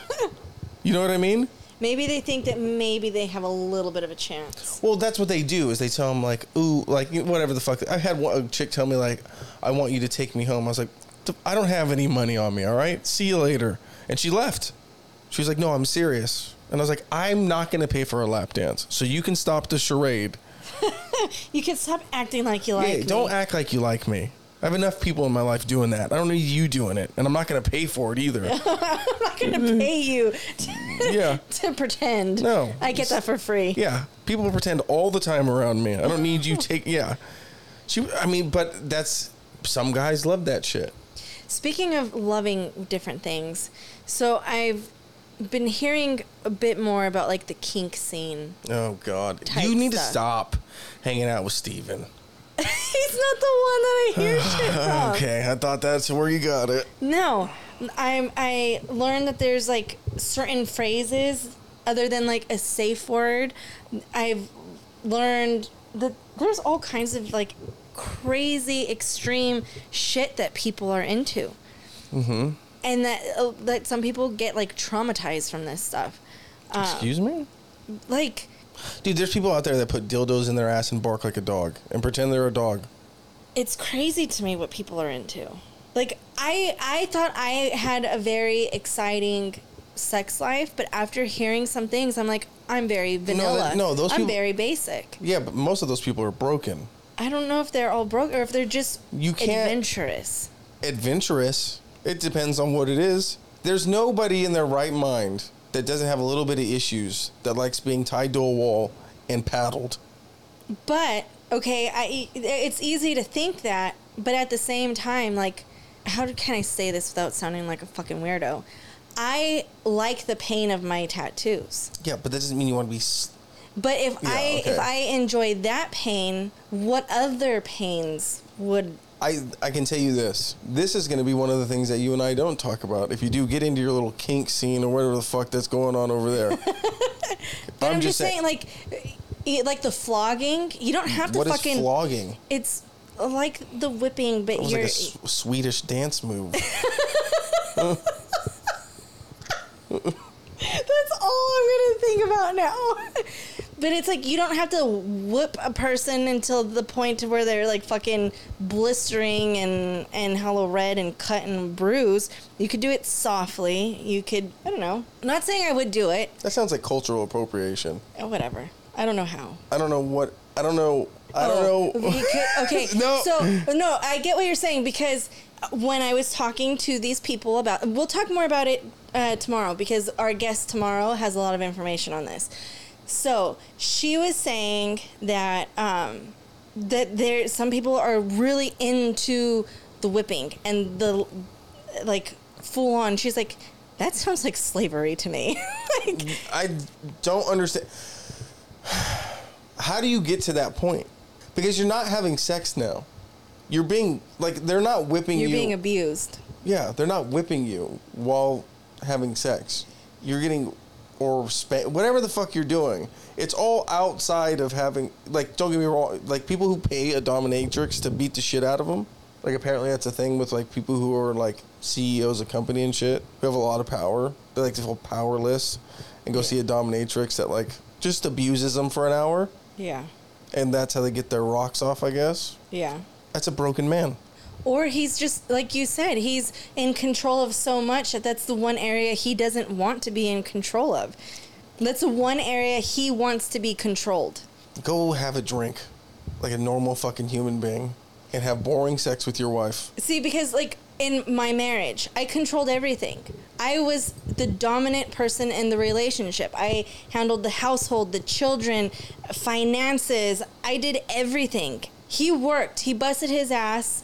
[LAUGHS] you know what I mean? Maybe they think that maybe they have a little bit of a chance. Well, that's what they do. Is they tell them like, ooh, like whatever the fuck. I had one a chick tell me like, I want you to take me home. I was like, I don't have any money on me. All right, see you later. And she left. She was like, No, I'm serious. And I was like, I'm not gonna pay for a lap dance, so you can stop the charade. [LAUGHS] You can stop acting like you like yeah, me. don't act like you like me. I have enough people in my life doing that. I don't need you doing it, and I'm not gonna pay for it either. [LAUGHS] I'm not going to mm-hmm. pay you to, [LAUGHS] Yeah. to pretend. No. I get that for free. Yeah, people pretend all the time around me. I don't need you take. Yeah, she. I mean, but that's some guys love that shit. Speaking of loving different things, so I've been hearing a bit more about like the kink scene. Oh God, you need to stop hanging out with Steven. [LAUGHS] He's not the one that I hear [SIGHS] shit from. Okay, I thought that's where you got it. No, I'm. I learned that there's like certain phrases other than like a safe word. I've learned that there's all kinds of like crazy extreme shit that people are into, mm-hmm. And that uh, that some people get like traumatized from this stuff. Uh, Excuse me, Like, dude. There's people out there that put dildos in their ass and bark like a dog and pretend they're a dog. it's crazy to me what people are into. Like I I thought I had a very exciting sex life, but after hearing some things, I'm like I'm very vanilla. no, those I'm people- very basic. Yeah, but most of those people are broken. I don't know if they're all broke or if they're just You can't- adventurous. Adventurous. It depends on what it is. There's nobody in their right mind that doesn't have a little bit of issues that likes being tied to a wall and paddled. But okay, I it's easy to think that, but at the same time, like, how can I say this without sounding like a fucking weirdo? I like the pain of my tattoos. Yeah, but that doesn't mean you want to be. But if Yeah, I okay. if I enjoy that pain, what other pains would I I can tell you this. This is going to be one of the things that you and I don't talk about. If you do get into your little kink scene or whatever the fuck that's going on over there. [LAUGHS] But I'm, just saying, like e- like the flogging, you don't have to what is fucking flogging? it's like the whipping, but It was you're like a S- Swedish dance move. [LAUGHS] [LAUGHS] That's all I'm gonna think about now. [LAUGHS] but it's like you don't have to whip a person until the point to where they're like fucking blistering and and hollow red and cut and bruised. You could do it softly. You could I don't know. I'm not saying I would do it. that sounds like cultural appropriation. Oh, whatever. I don't know how. I don't know what. I don't know. I don't Oh, know. okay. [LAUGHS] No. So no, I get what you're saying because when I was talking to these people about, we'll talk more about it uh, tomorrow because our guest tomorrow has a lot of information on this. So she was saying that um, that there some people are really into the whipping and the like full on. She's like, that sounds like slavery to me. [LAUGHS] like, I don't understand. [SIGHS] How do you get to that point? Because you're not having sex now. You're being like they're not whipping you're you. being abused. yeah, they're not whipping you while having sex. You're getting or whatever the fuck you're doing. It's all outside of having like don't get me wrong, like people who pay a dominatrix to beat the shit out of them. Like apparently that's a thing with like people who are like CEOs of company and shit who have a lot of power. They like to feel powerless and go see a dominatrix that like just abuses them for an hour Yeah. And that's how they get their rocks off, I guess. Yeah. That's a broken man. Or he's just like you said, he's in control of so much that that's the one area he doesn't want to be in control of. That's the one area he wants to be controlled. Go have a drink like a normal fucking human being and have boring sex with your wife. See, because like in my marriage, I controlled everything. I was the dominant person in the relationship. I handled the household, the children, finances. I did everything. He worked. He busted his ass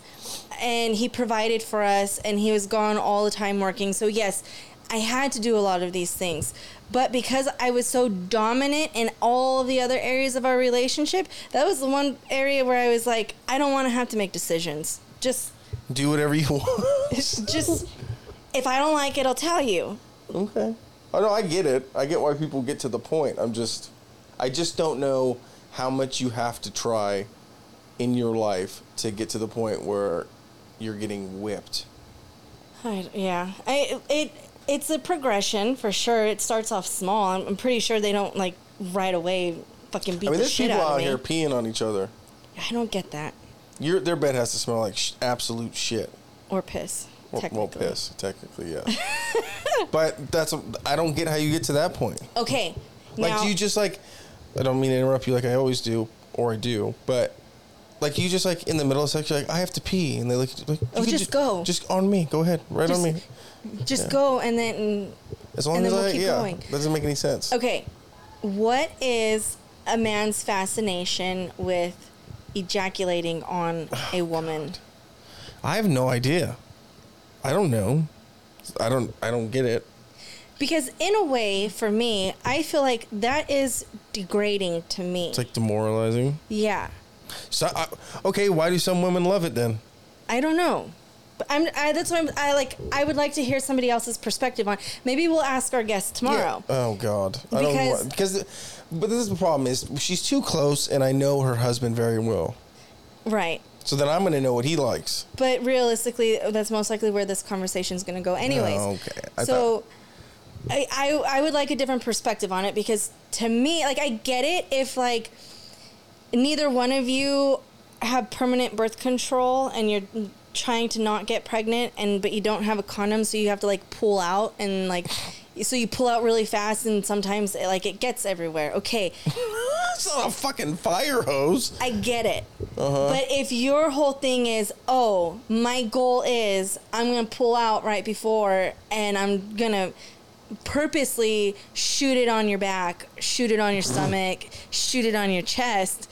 and he provided for us and he was gone all the time working. So yes, I had to do a lot of these things. But because I was so dominant in all the other areas of our relationship, that was the one area where I was like, I don't want to have to make decisions. Just Do whatever you [LAUGHS] want. It's just if I don't like it, I'll tell you. okay. Oh, I know I get it. I get why people get to the point. I'm just I just don't know how much you have to try in your life to get to the point where you're getting whipped. I, yeah, I it it's a progression for sure. It starts off small. I'm, I'm pretty sure they don't like right away fucking beat I mean, the there's shit people out out of me. here peeing on each other. I don't get that. Your their bed has to smell like sh- absolute shit. Or piss. Well, Technically. well, piss, technically, yeah. [LAUGHS] but that's a, I don't get how you get to that point. Okay. Like, now, do you just like? I don't mean to interrupt you, like I always do, or I do, but like you just like in the middle of sex, you're like I have to pee, and they look like, you Oh, can just go. just on me, go ahead, right Just- on me. just yeah. go and then As long as we'll I, keep yeah, going. doesn't make any sense. Okay. What is a man's fascination with ejaculating on a oh, woman? I have no idea. I don't know. I don't. I don't get it. Because in a way, for me, I feel like that is degrading to me. It's like demoralizing. yeah. So, I, okay, why do some women love it then? I don't know. But I'm I, that's what I'm I like I would like to hear somebody else's perspective on. Maybe we'll ask our guest tomorrow. Yeah. Oh God. I don't Because- want because. But this is the problem: is she's too close, and I know her husband very well. Right. So then I'm going to know what he likes. But realistically, that's most likely where this conversation is going to go, anyways. Oh, okay. I so, I, I I would like a different perspective on it because to me, like, I get it if like neither one of you have permanent birth control and you're trying to not get pregnant and but you don't have a condom, so you have to like pull out and like. So you pull out really fast, and sometimes like it gets everywhere. Okay, [LAUGHS] It's not a fucking fire hose. I get it. Uh-huh. But if your whole thing is, oh, my goal is I'm to pull out right before and I'm to purposely shoot it on your back, shoot it on your stomach, shoot it on your chest.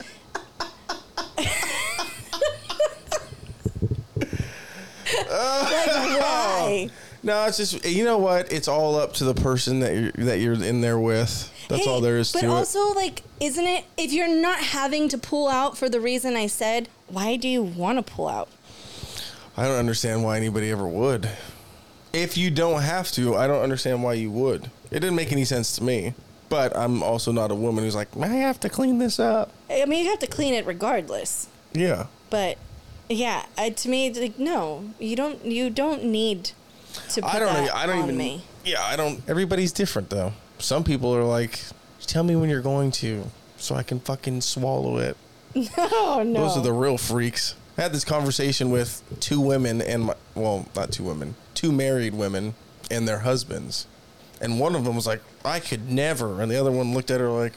Like, why? No, it's just you know what? It's all up to the person that you're that you're in there with. That's Hey, all there is but to it. But also, like, isn't it, if you're not having to pull out for the reason I said, why do you want to pull out? I don't understand why anybody ever would. If you don't have to, I don't understand why you would. It didn't make any sense to me. But I'm also not a woman who's like, May I have to clean this up. I mean, you have to clean it regardless. Yeah. But yeah, uh, to me, it's like no, you don't. You don't need to. Put I don't. That I don't on even. Me. Yeah, I don't. Everybody's different though. Some people are like, tell me when you're going to, so I can fucking swallow it. [LAUGHS] Oh no. Those are the real freaks. I had this conversation with two women and my, well, not two women, two married women and their husbands. And one of them was like, I could never. And the other one looked at her like,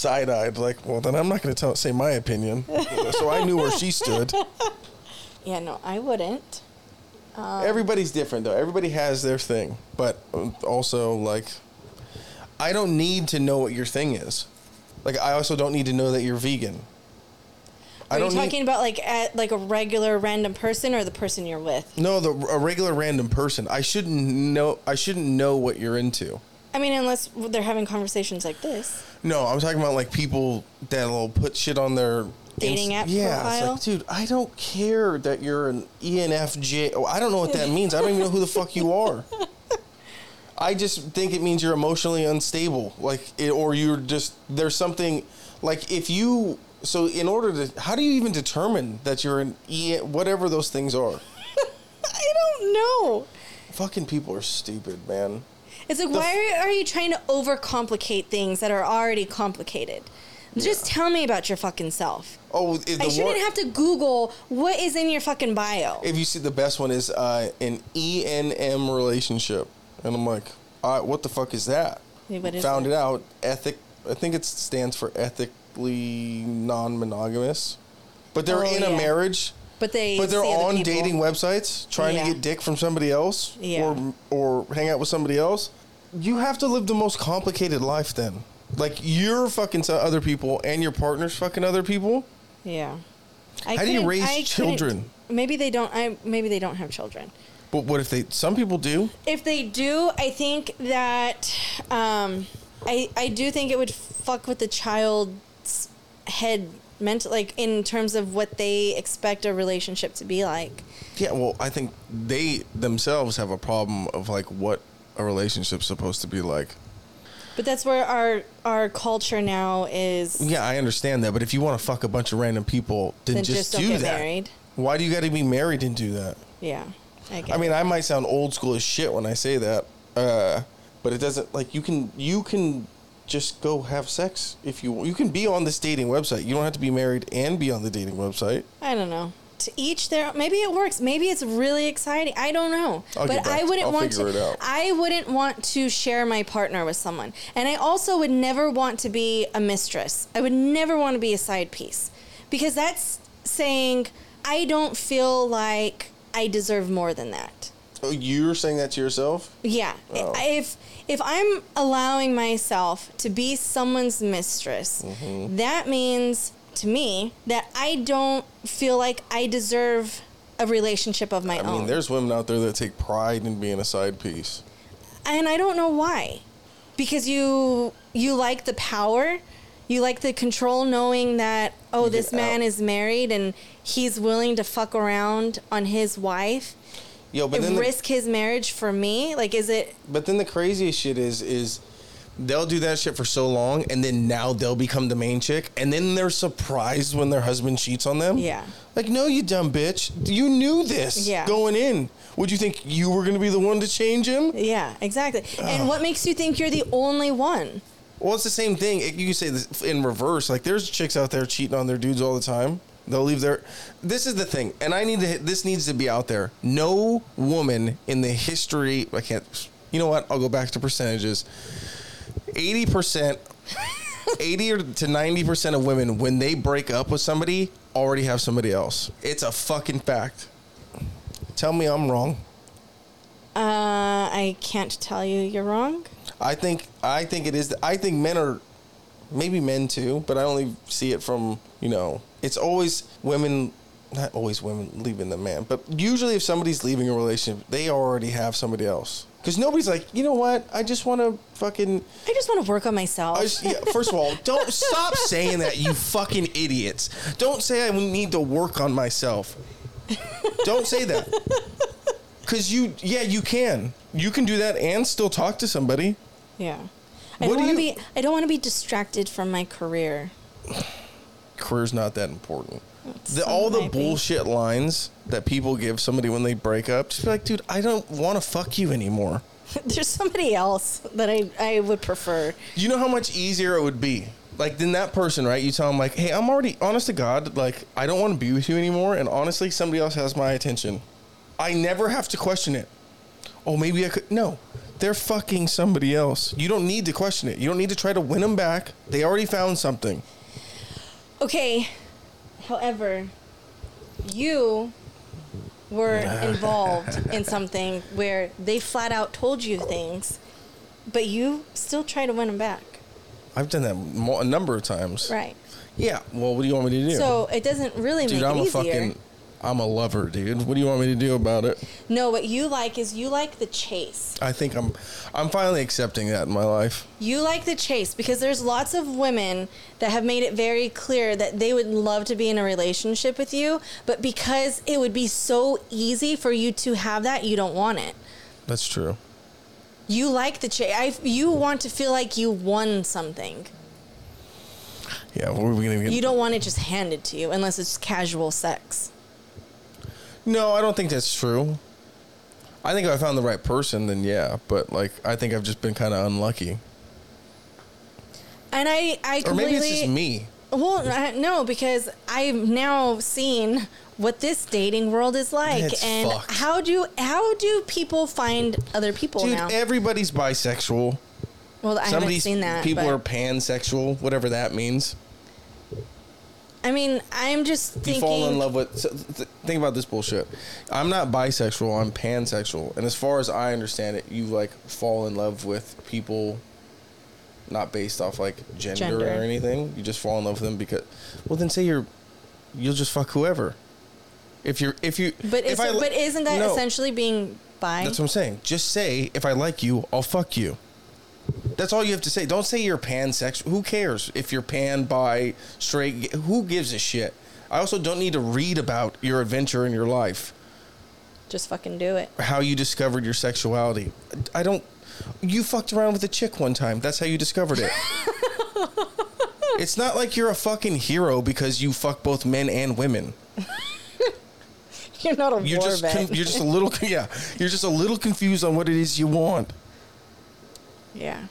side eyed, like, well, then I'm not going to tell say my opinion. [LAUGHS] so I knew where she stood. [LAUGHS] Yeah, no, I wouldn't. Um, Everybody's different though. Everybody has their thing, but um, also like, I don't need to know what your thing is. Like, I also don't need to know that you're vegan. Are you need- talking about like at like a regular random person or the person you're with? No, the a regular random person. I shouldn't know. I shouldn't know what you're into. I mean, unless they're having conversations like this. No, I'm talking about like people that'll put shit on their Dating app Yeah, profile? it's like, dude, I don't care that you're an ENFJ. Oh, I don't know what that [LAUGHS] means. I don't even know who the fuck you are. [LAUGHS] I just think it means you're emotionally unstable, like, it, or you're just there's something like if you. So in order to, how do you even determine that you're an E, whatever those things are? [LAUGHS] I don't know. Fucking people are stupid, man. It's like, The why are, are you trying to overcomplicate things that are already complicated? Just tell me about your fucking self. Oh, I shouldn't one- have to Google what is in your fucking bio. If you see the best one is uh, an ENM relationship, and I'm like, uh, what the fuck is that? Yeah, what is Found that? it out. Ethic. I think it stands for ethically non-monogamous. But they're Oh, in a marriage. But they. But they're on dating websites trying Yeah. to get dick from somebody else, Yeah. or or hang out with somebody else. You have to live the most complicated life then. Like you're fucking to other people, and your partner's fucking other people. Yeah. I How do you raise I children? Maybe they don't. I maybe they don't have children. But what if they? Some people do. If they do, I think that um, I I do think it would fuck with the child's head mental, like in terms of what they expect a relationship to be like. Yeah, well, I think they themselves have a problem of like what a relationship's supposed to be like. But that's where our our culture now is. Yeah, I understand that, but if you want to fuck a bunch of random people, then, Then just, just do that. married. Why do you got to be married and do that? Yeah. I I mean, it. I might sound old school as shit when I say that, uh, but it doesn't. Like you can you can just go have sex if you you can be on this dating website. You don't have to be married and be on the dating website. I don't know. To each their maybe it works. Maybe it's really exciting. I don't know. I'll but I wouldn't I'll want to it out. I wouldn't want to share my partner with someone. And I also would never want to be a mistress. I would never want to be a side piece. Because that's saying I don't feel like I deserve more than that. Oh, you're saying that to yourself? Yeah. Oh. If if I'm allowing myself to be someone's mistress, Mm-hmm. that means to me that I don't feel like I deserve a relationship of my I own. I mean, there's women out there that take pride in being a side piece. and I don't know why. Because you you like the power, you like the control knowing that oh You this man out. is married and he's willing to fuck around on his wife Yo, but and then the, risk his marriage for me? Like is it but then the craziest shit is is they'll do that shit for so long, and then now they'll become the main chick, and then they're surprised when their husband cheats on them. Yeah. Like, no, you dumb bitch. You knew this Yeah. going in. Would you think you were going to be the one to change him? Yeah, exactly. And what makes you think you're the only one? Well, it's the same thing. You can say this in reverse. Like, there's chicks out there cheating on their dudes all the time. They'll leave their. This is the thing, and I need to. This needs to be out there. No woman in the history. I can't. You know what? I'll go back to percentages. Eighty percent. 80 to 90% of women when they break up with somebody already have somebody else it's a fucking fact tell me i'm wrong Uh, I can't tell you you're wrong. I think I think it is. I think men are maybe men too, but I only see it from you know. It's always women, not always women leaving the man, but usually if somebody's leaving a relationship, they already have somebody else. Because nobody's like, you know what? I just want to fucking. I just want to work on myself. Just, yeah, first of all, [LAUGHS] don't stop saying that, you fucking idiots. Don't say I need to work on myself. Don't say that. Because you, yeah, you can. You can do that and still talk to somebody. yeah. I What don't do want to you- be. I don't want to be distracted from my career. [SIGHS] career's not that important. The, all the bullshit lines that people give somebody when they break up, just be like, dude, I don't want to fuck you anymore. [LAUGHS] There's somebody else that I I would prefer. You know how much easier it would be? Like, then that person, right? You tell them, like, hey, I'm already, honest to God, like, I don't want to be with you anymore. And honestly, somebody else has my attention. I never have to question it. Oh, maybe I could. No, they're fucking somebody else. You don't need to question it. You don't need to try to win them back. They already found something. Okay. However, you were [LAUGHS] involved in something where they flat out told you things, but you still try to win them back. I've done that a number of times. Right. Yeah. Well, what do you want me to do? So it doesn't really Dude, make I'm it a fucking, I'm a lover, dude. What do you want me to do about it? No, what you like is you like the chase. I think I'm, I'm finally accepting that in my life. You like the chase because there's lots of women that have made it very clear that they would love to be in a relationship with you, but because it would be so easy for you to have that, you don't want it. That's true. You like the chase. I, you want to feel like you won something. Yeah. What are we gonna get? You don't want it just handed to you unless it's casual sex. No, I don't think that's true. I think if I found the right person, then yeah. But like, I think I've just been kind of unlucky, And I, I or maybe it's just me. Well, I- no, because I've now seen what this dating world is like, It's and fucked. how do how do people find other people Dude, now? everybody's bisexual. well, I Some haven't seen that. people are pansexual, whatever that means. I mean, I'm just You fall in love with. So th- think about this bullshit. I'm not bisexual. I'm pansexual, and as far as I understand it, you like fall in love with people, not based off like gender, Gender. or anything. You just fall in love with them because. Well, then say you're, you'll just fuck whoever. If you're, if you, But if is, I li- but isn't that No. essentially being bi? That's what I'm saying. Just say if I like you, I'll fuck you. That's all you have to say. Don't say you're pansexual. Who cares if you're pan, bi, straight? g- Who gives a shit? I also don't need to read about your adventure in your life, Just fucking do it. how you discovered your sexuality. I don't. You fucked around with a chick one time. That's how you discovered it. [LAUGHS] it's not like you're a fucking hero because you fuck both men and women. You're not a You're war just vet. con- you're just a little [LAUGHS] yeah. You're just a little confused on what it is you want. yeah.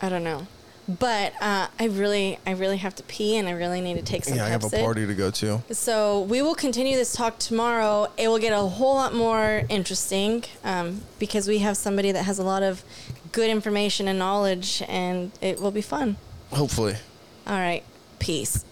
I don't know. But uh, I really, I really have to pee, and I really need to take some. Yeah, I have a Pepcid. party to go to. So we will continue this talk tomorrow. It will get a whole lot more interesting um, because we have somebody that has a lot of good information and knowledge, and it will be fun. Hopefully. All right, peace.